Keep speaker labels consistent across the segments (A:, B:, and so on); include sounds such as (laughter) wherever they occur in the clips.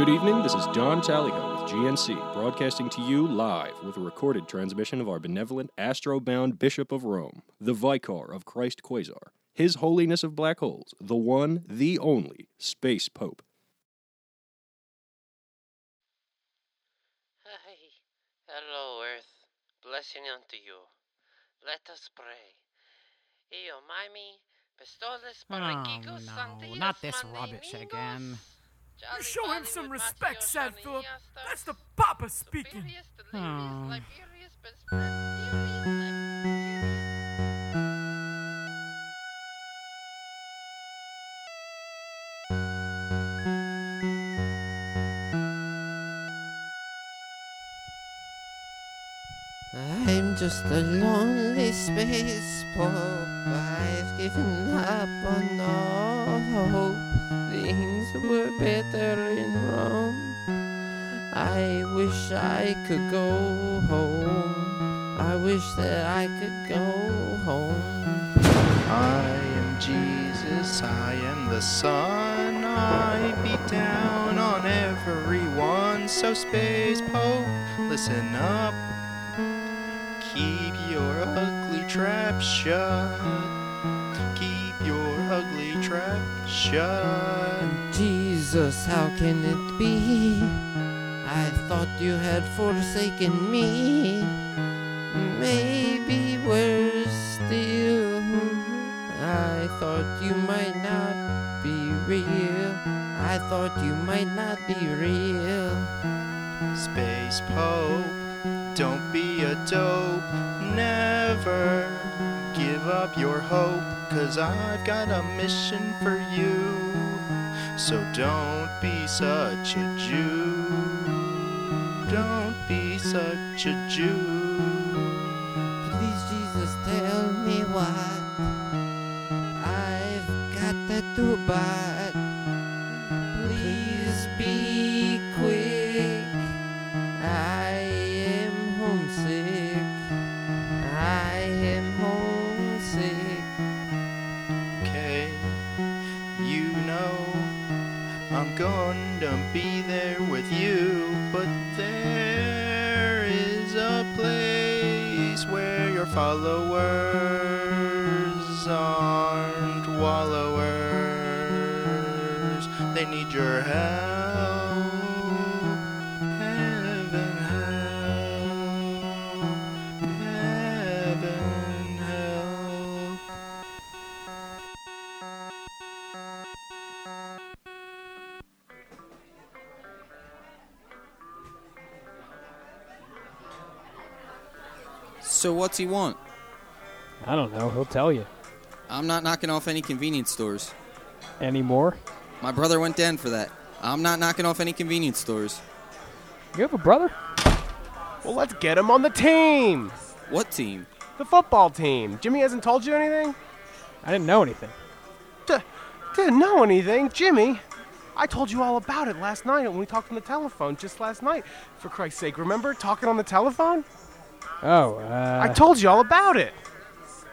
A: Good evening, this is Don Tallyho with GNC, broadcasting to you live with a recorded transmission of our benevolent, astro-bound Bishop of Rome, the Vicar of Christ Quasar, His Holiness of Black Holes, the one, the only, Space Pope.
B: Hi. Hello, Earth. Blessing unto you. Let us pray. Io mami, pistoles
C: Oh no, not this rubbish again.
B: Jolly
D: You show him some respect,
B: Matteo
D: Sad Philip. That's the Papa speaking.
C: Oh.
B: liberious, besperious, liberious.
E: I'm just a lonely space pope. I've given up on all hope. Things were better in Rome. I wish I could go home. I wish that I could go home.
F: I am Jesus, I am the Son. I beat down on everyone. So, Space Pope, listen up. Keep your ugly trap shut.
E: Jesus, how can it be? I thought you had forsaken me. Maybe worse still. I thought you might not be real. I thought you might not be real.
F: Space Pope, don't be a dope. Never give up your hope, cause I've got a mission for you. So don't be such a Jew. Don't be such a Jew.
E: Please, Jesus, tell me what I've got to do, but
F: followers aren't wallowers. They need your help.
G: So what's he want?
H: I don't know. He'll tell you.
G: I'm not knocking off any convenience stores.
H: Any more?
G: My brother went down for that. I'm not knocking off any convenience stores.
H: You have a brother?
D: Well, let's get him on the team.
G: What team?
D: The football team. Jimmy hasn't told you anything?
H: I didn't know anything.
D: D- didn't know anything, Jimmy. I told you all about it last night when we talked on the telephone, just last night. For Christ's sake, remember talking on the telephone?
H: Oh, uh.
D: I told you all about it.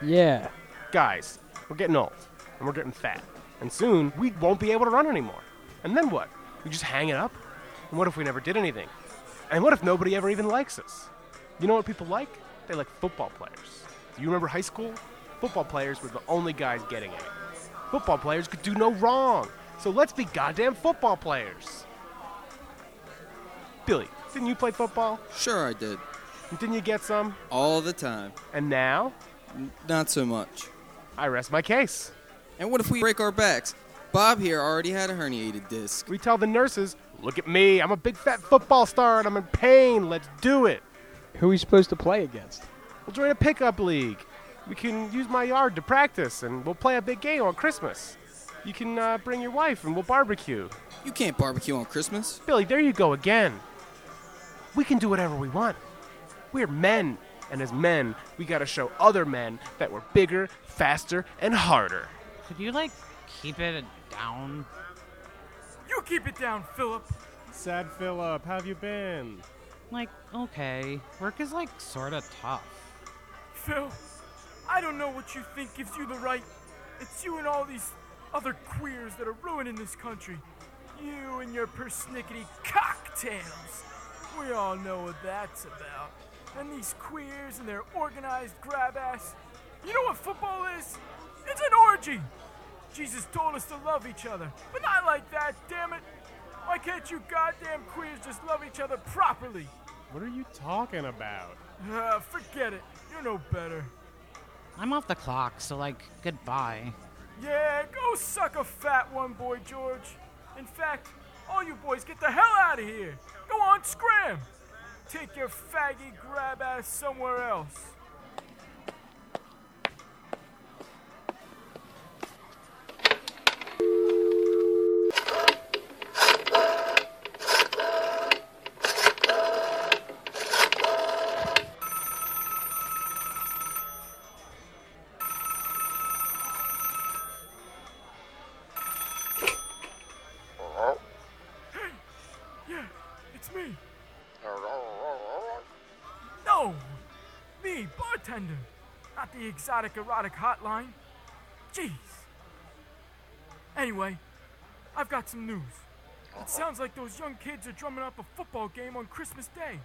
H: yeah.
D: Guys, we're getting old and we're getting fat. And soon we won't be able to run anymore. And then what? We just hang it up? And what if we never did anything? And what if nobody ever even likes us? You know what people like? They like football players. Do you remember high school? Football players were the only guys getting it. Football players could do no wrong. So let's be goddamn football players. Billy, didn't you play football?
G: Sure, I did.
D: And didn't you get some?
G: All the time.
D: And now,
G: N- Not so much.
D: I rest my case.
G: And what if we break our backs? Bob here already had a herniated disc.
D: We tell the nurses, look at me, I'm a big fat football star and I'm in pain, let's do it.
H: Who are we supposed to play against?
D: We'll join a pickup league. We can use my yard to practice and we'll play a big game on Christmas. You can uh, bring your wife and we'll barbecue.
G: You can't barbecue on Christmas.
D: Billy, there you go again. We can do whatever we want. We're men, and as men, we gotta show other men that we're bigger, faster, and harder.
C: Could you like keep it down?
I: You keep it down, Philip.
J: Sad Philip, how have you been?
C: Like, okay, work is like sorta tough.
I: Phil, I don't know what you think gives you the right. It's you and all these other queers that are ruining this country. You and your persnickety cocktails. We all know what that's about. And these queers and their organized grab ass. You know what football is? It's an orgy. Jesus told us to love each other, but not like that, damn it. Why can't you goddamn queers just love each other properly?
D: What are you talking about?
I: Uh, forget it. You know better.
C: I'm off the clock, so like, goodbye.
I: Yeah, go suck a fat one, boy George. In fact, all you boys get the hell out of here. Go on, scram. Take your faggy grab ass somewhere else. The exotic erotic hotline. Jeez. Anyway, I've got some news. It sounds like those young kids are drumming up a football game on Christmas Day.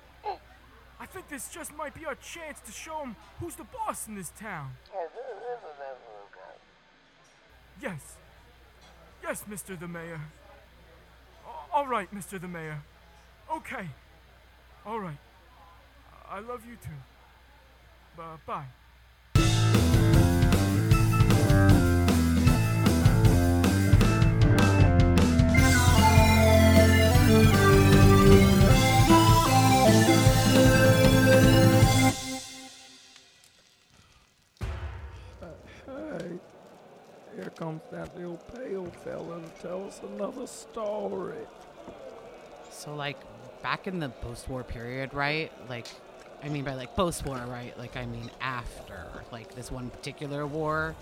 I: I think this just might be our chance to show them who's the boss in this town. Yes. Yes, Mr. the Mayor. All right, Mr. the Mayor. Okay. All right. I love you too. Bu- bye.
K: Comes that little pale fella to tell us another story.
C: So like, back in the post-war period, right? Like, I mean by like post-war, right? Like I mean after like this one particular war.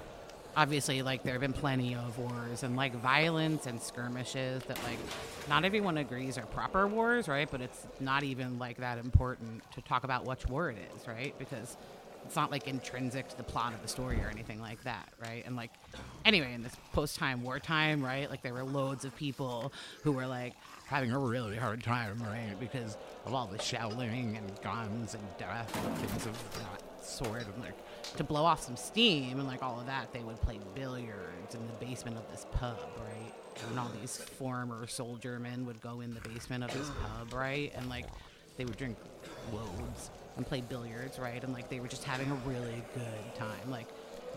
C: Obviously, like there have been plenty of wars and like violence and skirmishes that like not everyone agrees are proper wars, right? But it's not even like that important to talk about which war it is, right? Because it's not like intrinsic to the plot of the story or anything like that, right? And like, anyway, in this post-time wartime, right? Like there were loads of people who were like having a really hard time, right? Because of all the shelling and guns and death and things of that sort. And like to blow off some steam and like all of that, they would play billiards in the basement of this pub, right? And all these former soldier men would go in the basement of this pub, right? And like they would drink loads and play billiards, right? And like they were just having a really good time. Like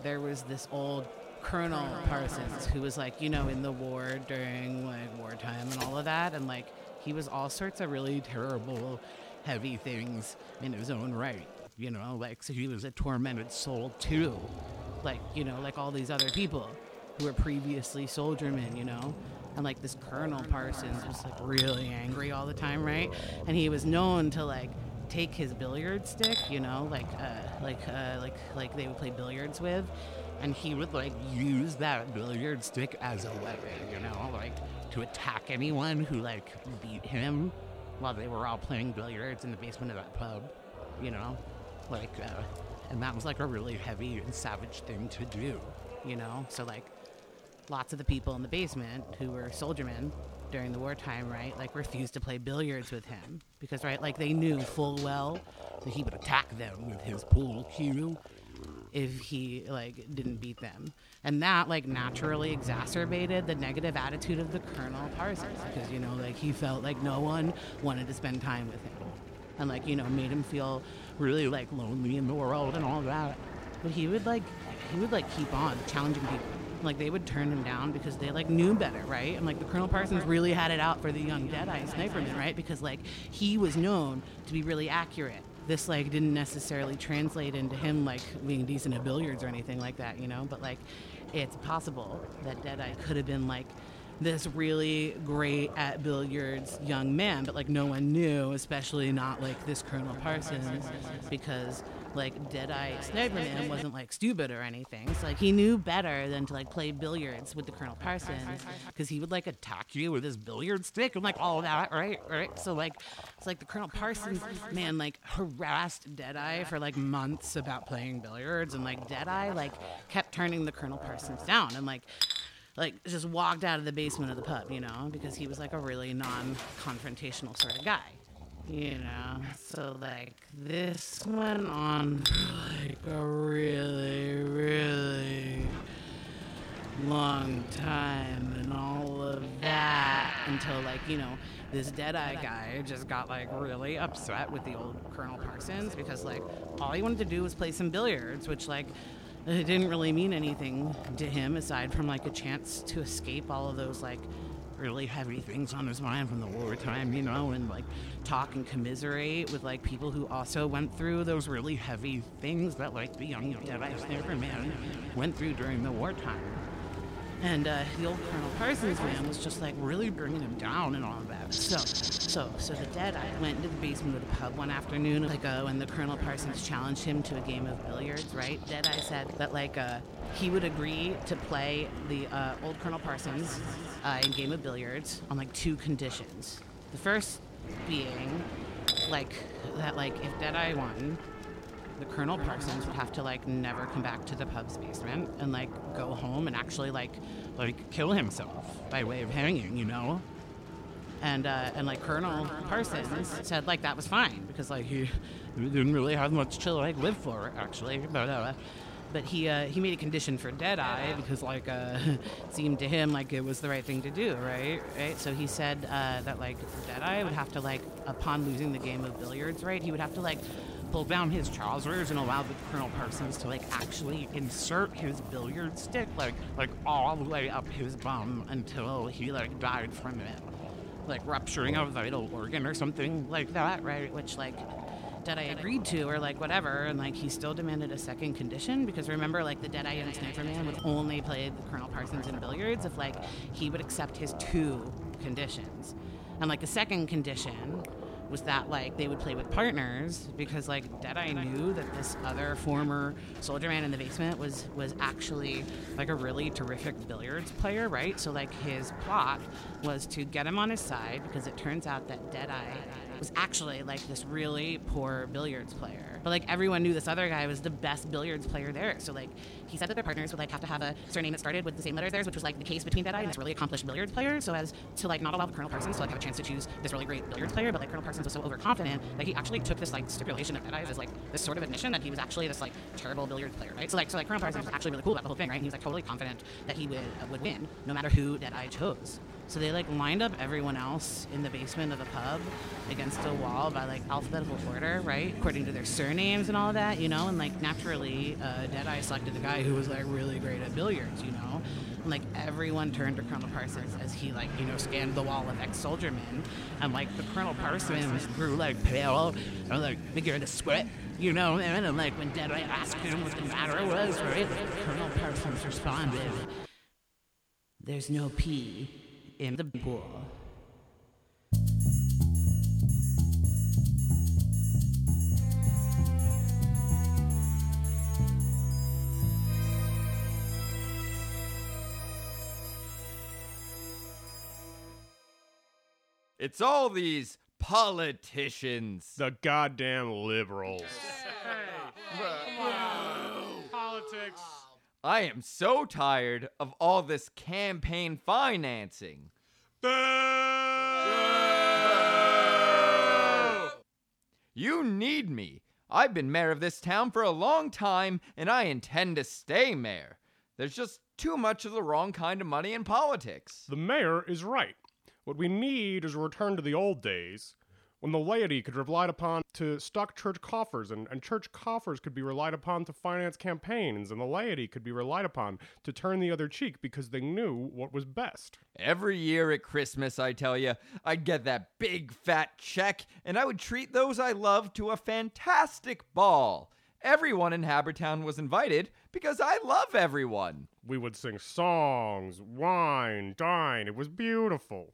C: there was this old Colonel Parsons who was like, you know, in the war during like wartime and all of that, and like he was all sorts of really terrible, heavy things in his own right. You know, like so he was a tormented soul too, like you know, like all these other people who were previously soldiermen. You know, and like this Colonel Parsons was like really angry all the time, right? And he was known to like take his billiard stick, you know, like uh, like uh, like like they would play billiards with, and he would like use that billiard stick as a weapon, you know, like to attack anyone who like beat him while they were all playing billiards in the basement of that pub, you know, like, uh, and that was like a really heavy and savage thing to do, you know, so like lots of the people in the basement who were soldiermen during the wartime, right, like refused to play billiards with him because, right, like they knew full well that he would attack them with his pool cue if he like didn't beat them, and that like naturally exacerbated the negative attitude of the Colonel Parsons because you know like he felt like no one wanted to spend time with him, and like you know made him feel really like lonely in the world and all that. But he would like he would like keep on challenging people like they would turn him down because they like knew better, right? And like the Colonel Parsons really had it out for the young Deadeye sniperman, right? Because like he was known to be really accurate. This like didn't necessarily translate into him like being decent at billiards or anything like that, you know. But like, it's possible that Deadeye could have been like this really great at billiards young man, but like no one knew, especially not like this Colonel Parsons, because like Deadeye Sniperman wasn't like stupid or anything. So like he knew better than to like play billiards with the Colonel Parsons because he would like attack you with his billiard stick and like all that, right? Right. So like it's like the Colonel Parsons man like harassed Deadeye for like months about playing billiards and like Deadeye like kept turning the Colonel Parsons down and like like just walked out of the basement of the pub, you know, because he was like a really non-confrontational sort of guy, you know. So like this went on for like a really, really long time and all of that until like you know this deadeye guy just got like really upset with the old colonel parsons because like all he wanted to do was play some billiards which like it didn't really mean anything to him aside from like a chance to escape all of those like really heavy things on his mind from the wartime, you know, and like talk and commiserate with like people who also went through those really heavy things that like the young Deadeye Sniper man went through during the wartime. And uh, the old Colonel Parsons man was just like really bringing him down and all of that. So, so, so the Deadeye went into the basement of the pub one afternoon, like uh, when the Colonel Parsons challenged him to a game of billiards. Right? Deadeye said that like uh, he would agree to play the uh, old Colonel Parsons uh, in game of billiards on like two conditions. The first being like that like if Deadeye won, the Colonel Parsons would have to like never come back to the pub's basement and like go home and actually like like kill himself by way of hanging, you know. And uh, and like Colonel Parsons said like that was fine because like he, (laughs) didn't really have much to like live for actually, but uh, but he uh, he made a condition for Deadeye because like uh, (laughs) it seemed to him like it was the right thing to do, right? Right. So he said uh, that like Deadeye would have to like upon losing the game of billiards, right? He would have to like pull down his trousers and allowed the Colonel Parsons to like actually insert his billiard stick like like all the way up his bum until he like died from it, like rupturing a vital organ or something like that, right? Which like I agreed to or like whatever, and like he still demanded a second condition because remember like the Deadeye and Sniper Man would only play the Colonel Parsons in billiards if like he would accept his two conditions, and like the second condition was that like they would play with partners because like Deadeye knew that this other former soldier man in the basement was was actually like a really terrific billiards player, right? So like his plot was to get him on his side because it turns out that Deadeye was actually like this really poor billiards player. But like everyone knew this other guy was the best billiards player there. So like he said that their partners would like have to have a surname that started with the same letter as theirs, which was like the case between Deadeye and this really accomplished billiards player. So as to like not allow the Colonel Parsons to like have a chance to choose this really great billiards player, but like Colonel Parsons was so overconfident that he actually took this like stipulation of Deadeye's as like this sort of admission that he was actually this like terrible billiards player, right? So like so like Colonel Parsons was actually really cool about the whole thing, right? And he was like totally confident that he would uh, would win no matter who that I chose. So they like lined up everyone else in the basement of the pub against a wall by like alphabetical order, right? According to their surnames and all of that, you know? And like naturally, uh, Deadeye selected the guy who was like really great at billiards, you know? And like everyone turned to Colonel Parsons as he like, you know, scanned the wall of ex soldier men. And like the Colonel Parsons grew like pale and like began to sweat. You know, and, and like when Deadeye asked him what the matter was, right? Colonel Parsons responded, There's no pee in the pool.
L: It's all these politicians.
D: The goddamn liberals.
L: I am so tired of all this campaign financing. You need me. I've been mayor of this town for a long time, and I intend to stay mayor. There's just too much of the wrong kind of money in politics.
D: The mayor is right. What we need is a return to the old days when the laity could be relied upon to stock church coffers, and, and church coffers could be relied upon to finance campaigns, and the laity could be relied upon to turn the other cheek because they knew what was best.
L: Every year at Christmas, I tell you, I'd get that big fat check, and I would treat those I loved to a fantastic ball. Everyone in Havertown was invited because I love everyone.
D: We would sing songs, wine, dine. It was beautiful.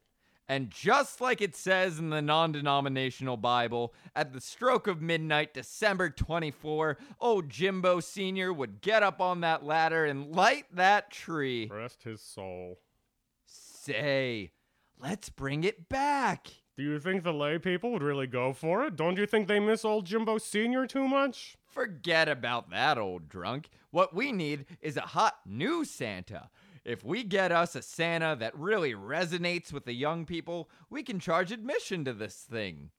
L: And just like it says in the non denominational Bible, at the stroke of midnight, December 24, old Jimbo Sr. would get up on that ladder and light that tree.
D: Rest his soul.
L: Say, let's bring it back.
D: Do you think the lay people would really go for it? Don't you think they miss old Jimbo Sr. too much?
L: Forget about that old drunk. What we need is a hot new Santa. If we get us a Santa that really resonates with the young people, we can charge admission to this thing.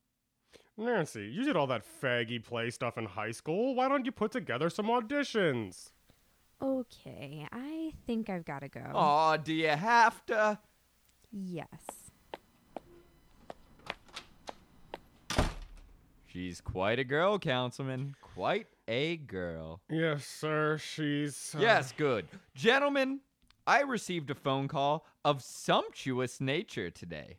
D: Nancy, you did all that faggy play stuff in high school. Why don't you put together some auditions?
M: Okay, I think I've got to go.
L: Aw, do you have to?
M: Yes.
L: She's quite a girl, Councilman. Quite a girl.
D: Yes, sir. She's. uh,
L: Yes, good. Gentlemen, I received a phone call of sumptuous nature today.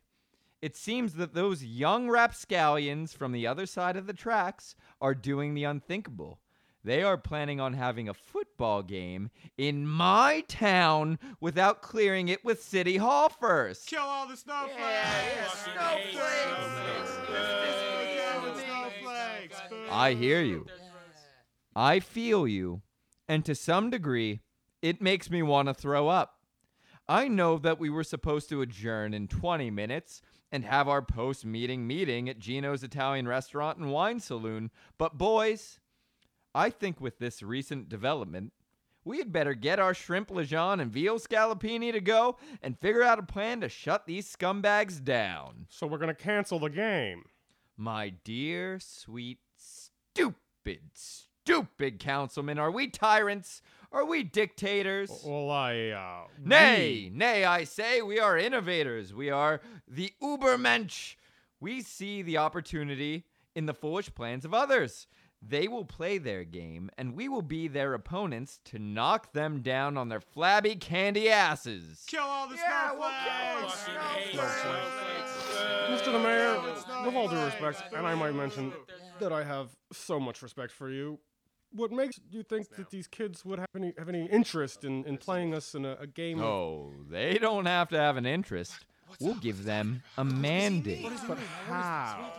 L: It seems that those young rapscallions from the other side of the tracks are doing the unthinkable. They are planning on having a football game in my town without clearing it with City Hall first.
D: Kill all the snowflakes!
L: I hear you. I feel you. And to some degree, it makes me want to throw up. I know that we were supposed to adjourn in 20 minutes and have our post meeting meeting at Gino's Italian Restaurant and Wine Saloon, but boys, I think with this recent development, we had better get our shrimp lejeune and veal scallopini to go and figure out a plan to shut these scumbags down.
D: So we're gonna cancel the game.
L: My dear, sweet, stupid, stupid councilman, are we tyrants? Are we dictators?
D: Well, I, uh.
L: Nay, nay, I say we are innovators. We are the Ubermensch. We see the opportunity in the foolish plans of others. They will play their game, and we will be their opponents to knock them down on their flabby candy asses.
D: Kill all the Mr. the Mayor, with all due respect, and I might mention that I have so much respect for you. What makes you think that these kids would have any have any interest in, in playing us in a, a game? of-
L: Oh, they don't have to have an interest. We'll give them a mandate.
D: But how?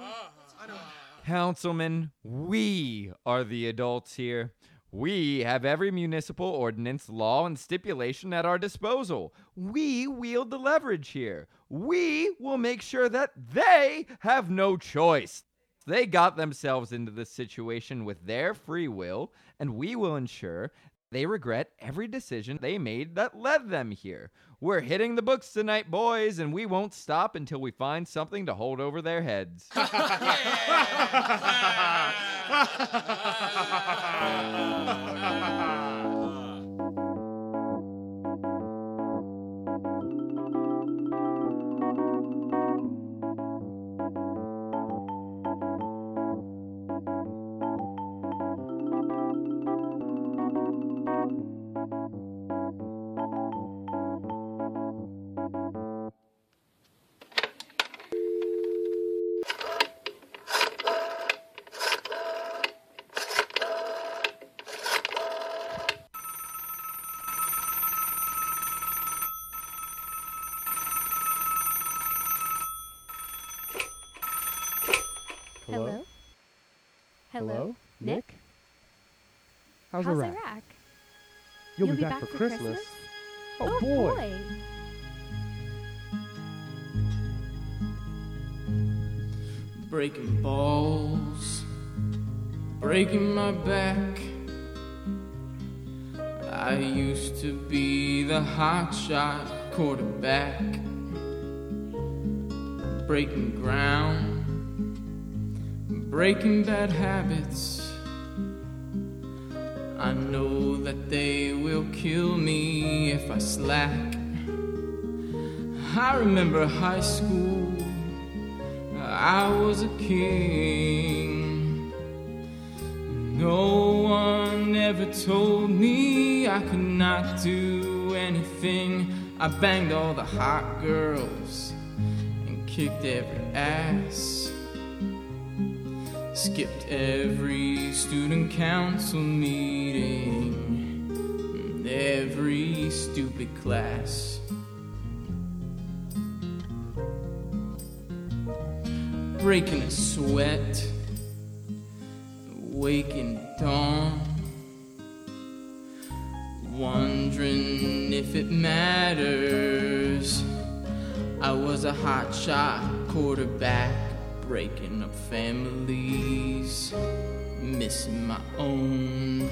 L: Councilman, we are the adults here. We have every municipal ordinance, law, and stipulation at our disposal. We wield the leverage here. We will make sure that they have no choice. They got themselves into this situation with their free will, and we will ensure they regret every decision they made that led them here. We're hitting the books tonight, boys, and we won't stop until we find something to hold over their heads. (laughs) (laughs)
M: Hello?
H: Nick? How's,
M: How's
H: Iraq?
M: Iraq?
H: You'll, be, back, for Christmas? Oh,
M: Oh,
H: boy.
M: boy.
N: breaking balls, breaking my back. I used to be the hot shot quarterback, breaking ground, breaking bad habits. I know that they will kill me if I slack. I remember high school. I was a king. No one ever told me I could not do anything. I banged all the hot girls and kicked every ass. Skipped every student council meeting, every stupid class. breaking a sweat, waking dawn, wondering if it matters. I was a hot shot quarterback, breaking families, missing my own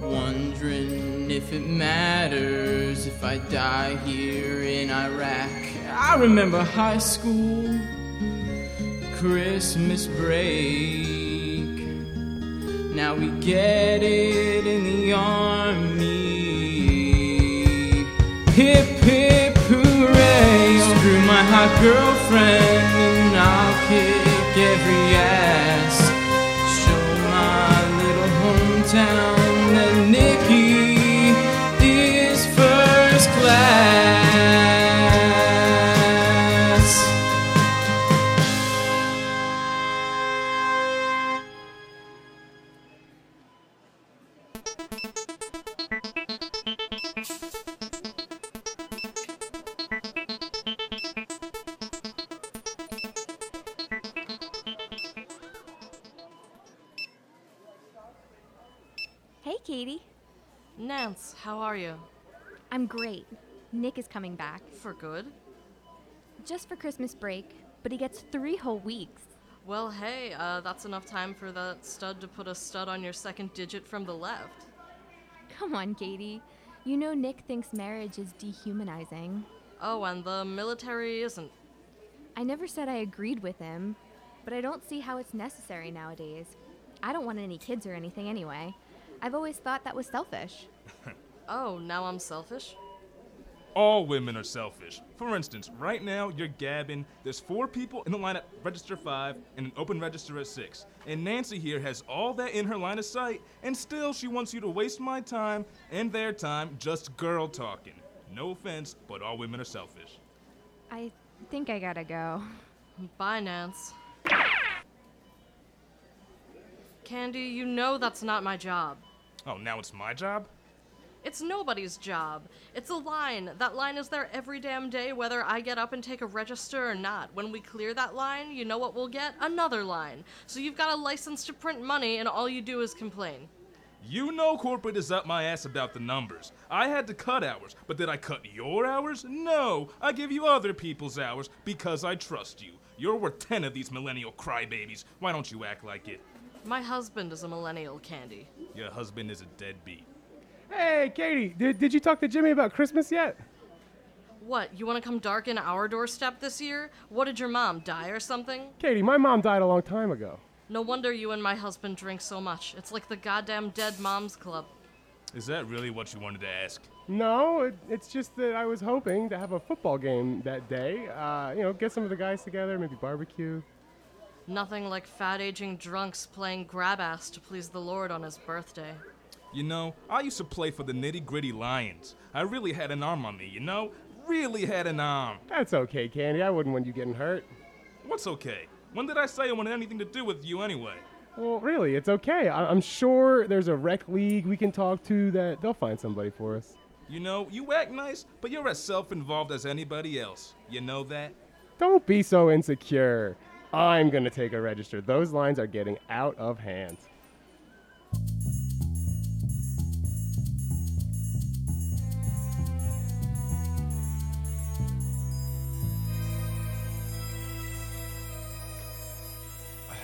N: Wondering if it matters if I die here in Iraq. I remember high school, Christmas break. Now we get it in the army. Hip hip hooray! Screw my hot girlfriend and I'll kick every ass. Show my little hometown that Nikki is first class.
O: Katie.
P: Nance, how are you?
O: I'm great. Nick is coming back.
P: For good?
O: Just for Christmas break, but he gets three whole weeks.
P: Well, hey, uh, that's enough time for that stud to put a stud on your second digit from the left.
O: Come on, Katie. You know Nick thinks marriage is dehumanizing.
P: Oh, and the military isn't.
O: I never said I agreed with him, but I don't see how it's necessary nowadays. I don't want any kids or anything anyway. I've always thought that was selfish. (laughs)
P: Oh, now I'm selfish?
Q: All women are selfish. For instance, right now you're gabbing. There's four people in the line at register five and an open register at six. And Nancy here has all that in her line of sight, and still she wants you to waste my time and their time just girl talking. No offense, but all women are selfish.
O: I think I gotta go.
P: Bye, Nance. Candy, you know that's not my job.
Q: Oh, now it's my job?
P: It's nobody's job. It's a line. That line is there every damn day, whether I get up and take a register or not. When we clear that line, you know what we'll get? Another line. So you've got a license to print money, and all you do is complain.
Q: You know corporate is up my ass about the numbers. I had to cut hours, but did I cut your hours? No, I give you other people's hours because I trust you. You're worth 10 of these millennial crybabies. Why don't you act like it?
P: My husband is a millennial, Candy.
Q: Your husband is a deadbeat.
D: Hey, Katie, did, did you talk to Jimmy about Christmas yet?
P: What, you want to come darken our doorstep this year? What did your mom die or something?
D: Katie, my mom died a long time ago.
P: No wonder you and my husband drink so much. It's like the goddamn dead moms club.
Q: Is that really what you wanted to ask?
D: No, it, it's just that I was hoping to have a football game that day. Uh, you know, get some of the guys together, maybe barbecue.
P: Nothing like fat aging drunks playing grab ass to please the Lord on his birthday.
Q: You know, I used to play for the nitty gritty Lions. I really had an arm on me, you know? Really had an arm.
D: That's okay, Candy. I wouldn't want you getting hurt.
Q: What's okay? When did I say I wanted anything to do with you anyway?
D: Well, really, it's okay. I- I'm sure there's a rec league we can talk to that they'll find somebody for us.
Q: You know, you act nice, but you're as self involved as anybody else. You know that?
D: Don't be so insecure. I'm gonna take a register. Those lines are getting out of hand.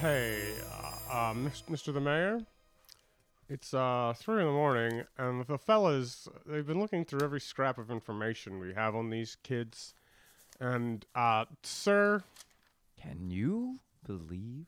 D: Hey, uh, uh, Mr. the Mayor? It's uh, three in the morning, and the fellas, they've been looking through every scrap of information we have on these kids. And, uh, sir,
L: Can you believe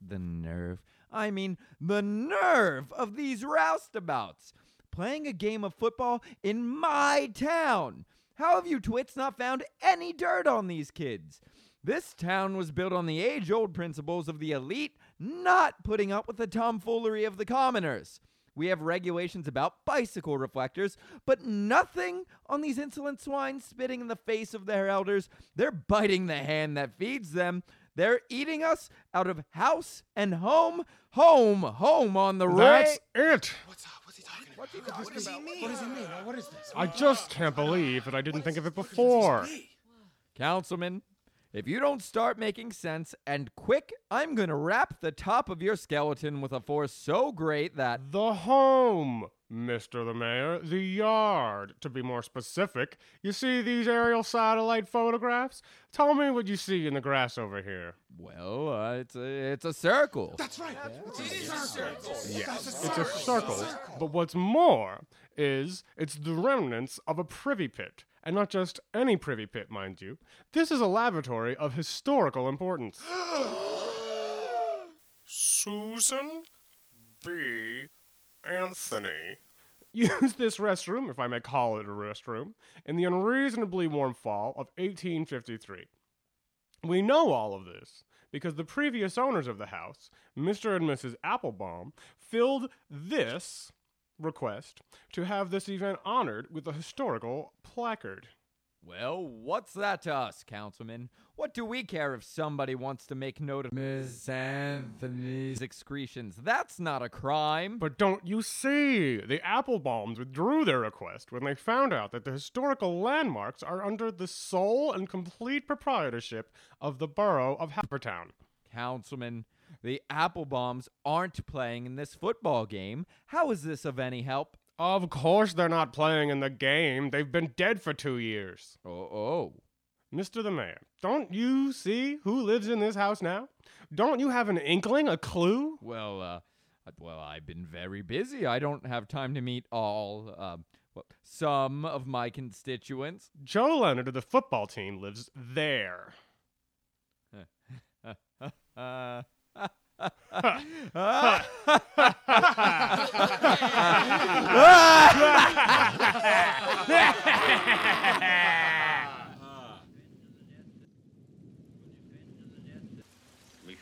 L: the nerve? I mean, the nerve of these roustabouts playing a game of football in my town. How have you twits not found any dirt on these kids? This town was built on the age old principles of the elite not putting up with the tomfoolery of the commoners. We have regulations about bicycle reflectors, but nothing on these insolent swine spitting in the face of their elders. They're biting the hand that feeds them. They're eating us out of house and home, home, home on the
D: That's
L: ra-
D: it.
L: What's up? What's he talking about?
D: What does he
L: mean? What does he mean? What is this?
D: I just can't believe that I didn't think of it before.
L: Councilman, if you don't start making sense and quick, I'm gonna wrap the top of your skeleton with a force so great that
D: The home Mr. the Mayor, the yard, to be more specific. You see these aerial satellite photographs? Tell me what you see in the grass over here.
L: Well, uh, it's a it's a circle.
R: That's right. It is a circle.
D: Yes, it's a circle, but what's more is it's the remnants of a privy pit. And not just any privy pit, mind you. This is a lavatory of historical importance. (gasps) Susan B. Anthony. Used this restroom, if I may call it a restroom, in the unreasonably warm fall of 1853. We know all of this because the previous owners of the house, Mr. and Mrs. Applebaum, filled this request to have this event honored with a historical placard.
L: Well, what's that to us, Councilman? What do we care if somebody wants to make note of Miss Anthony's excretions? That's not a crime.
D: But don't you see? The Applebaums withdrew their request when they found out that the historical landmarks are under the sole and complete proprietorship of the borough of Havertown.
L: Councilman, the Applebaums aren't playing in this football game. How is this of any help?
D: Of course they're not playing in the game. They've been dead for two years.
L: Oh, oh.
D: Mr. the Mayor, don't you see who lives in this house now? Don't you have an inkling, a clue?
L: Well, uh, well, I've been very busy. I don't have time to meet all, uh, well, some of my constituents.
D: Joe Leonard of the football team lives there.
L: uh, (laughs)
S: We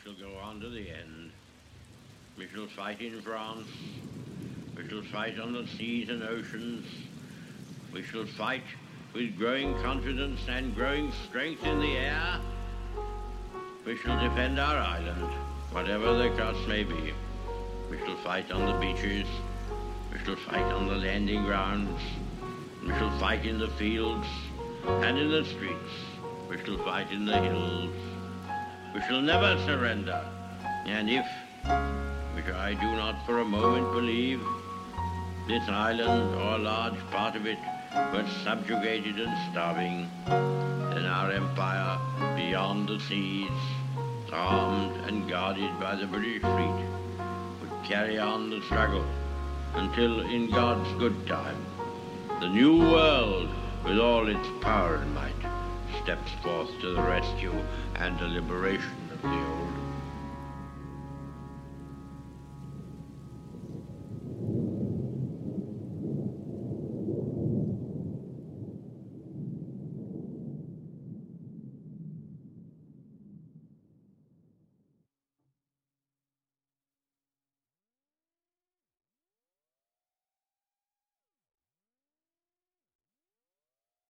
S: shall go on to the end. We shall fight in France. We shall fight on the seas and oceans. We shall fight with growing confidence and growing strength in the air. We shall defend our island, whatever the cost may be. We shall fight on the beaches. We shall fight on the landing grounds. We shall fight in the fields and in the streets. We shall fight in the hills. We shall never surrender. And if, which I do not for a moment believe, this island or a large part of it were subjugated and starving, then our empire beyond the seas, armed and guarded by the British fleet, would carry on the struggle until, in God's good time, the new world, with all its power and might, steps forth to the rescue and the liberation of the old.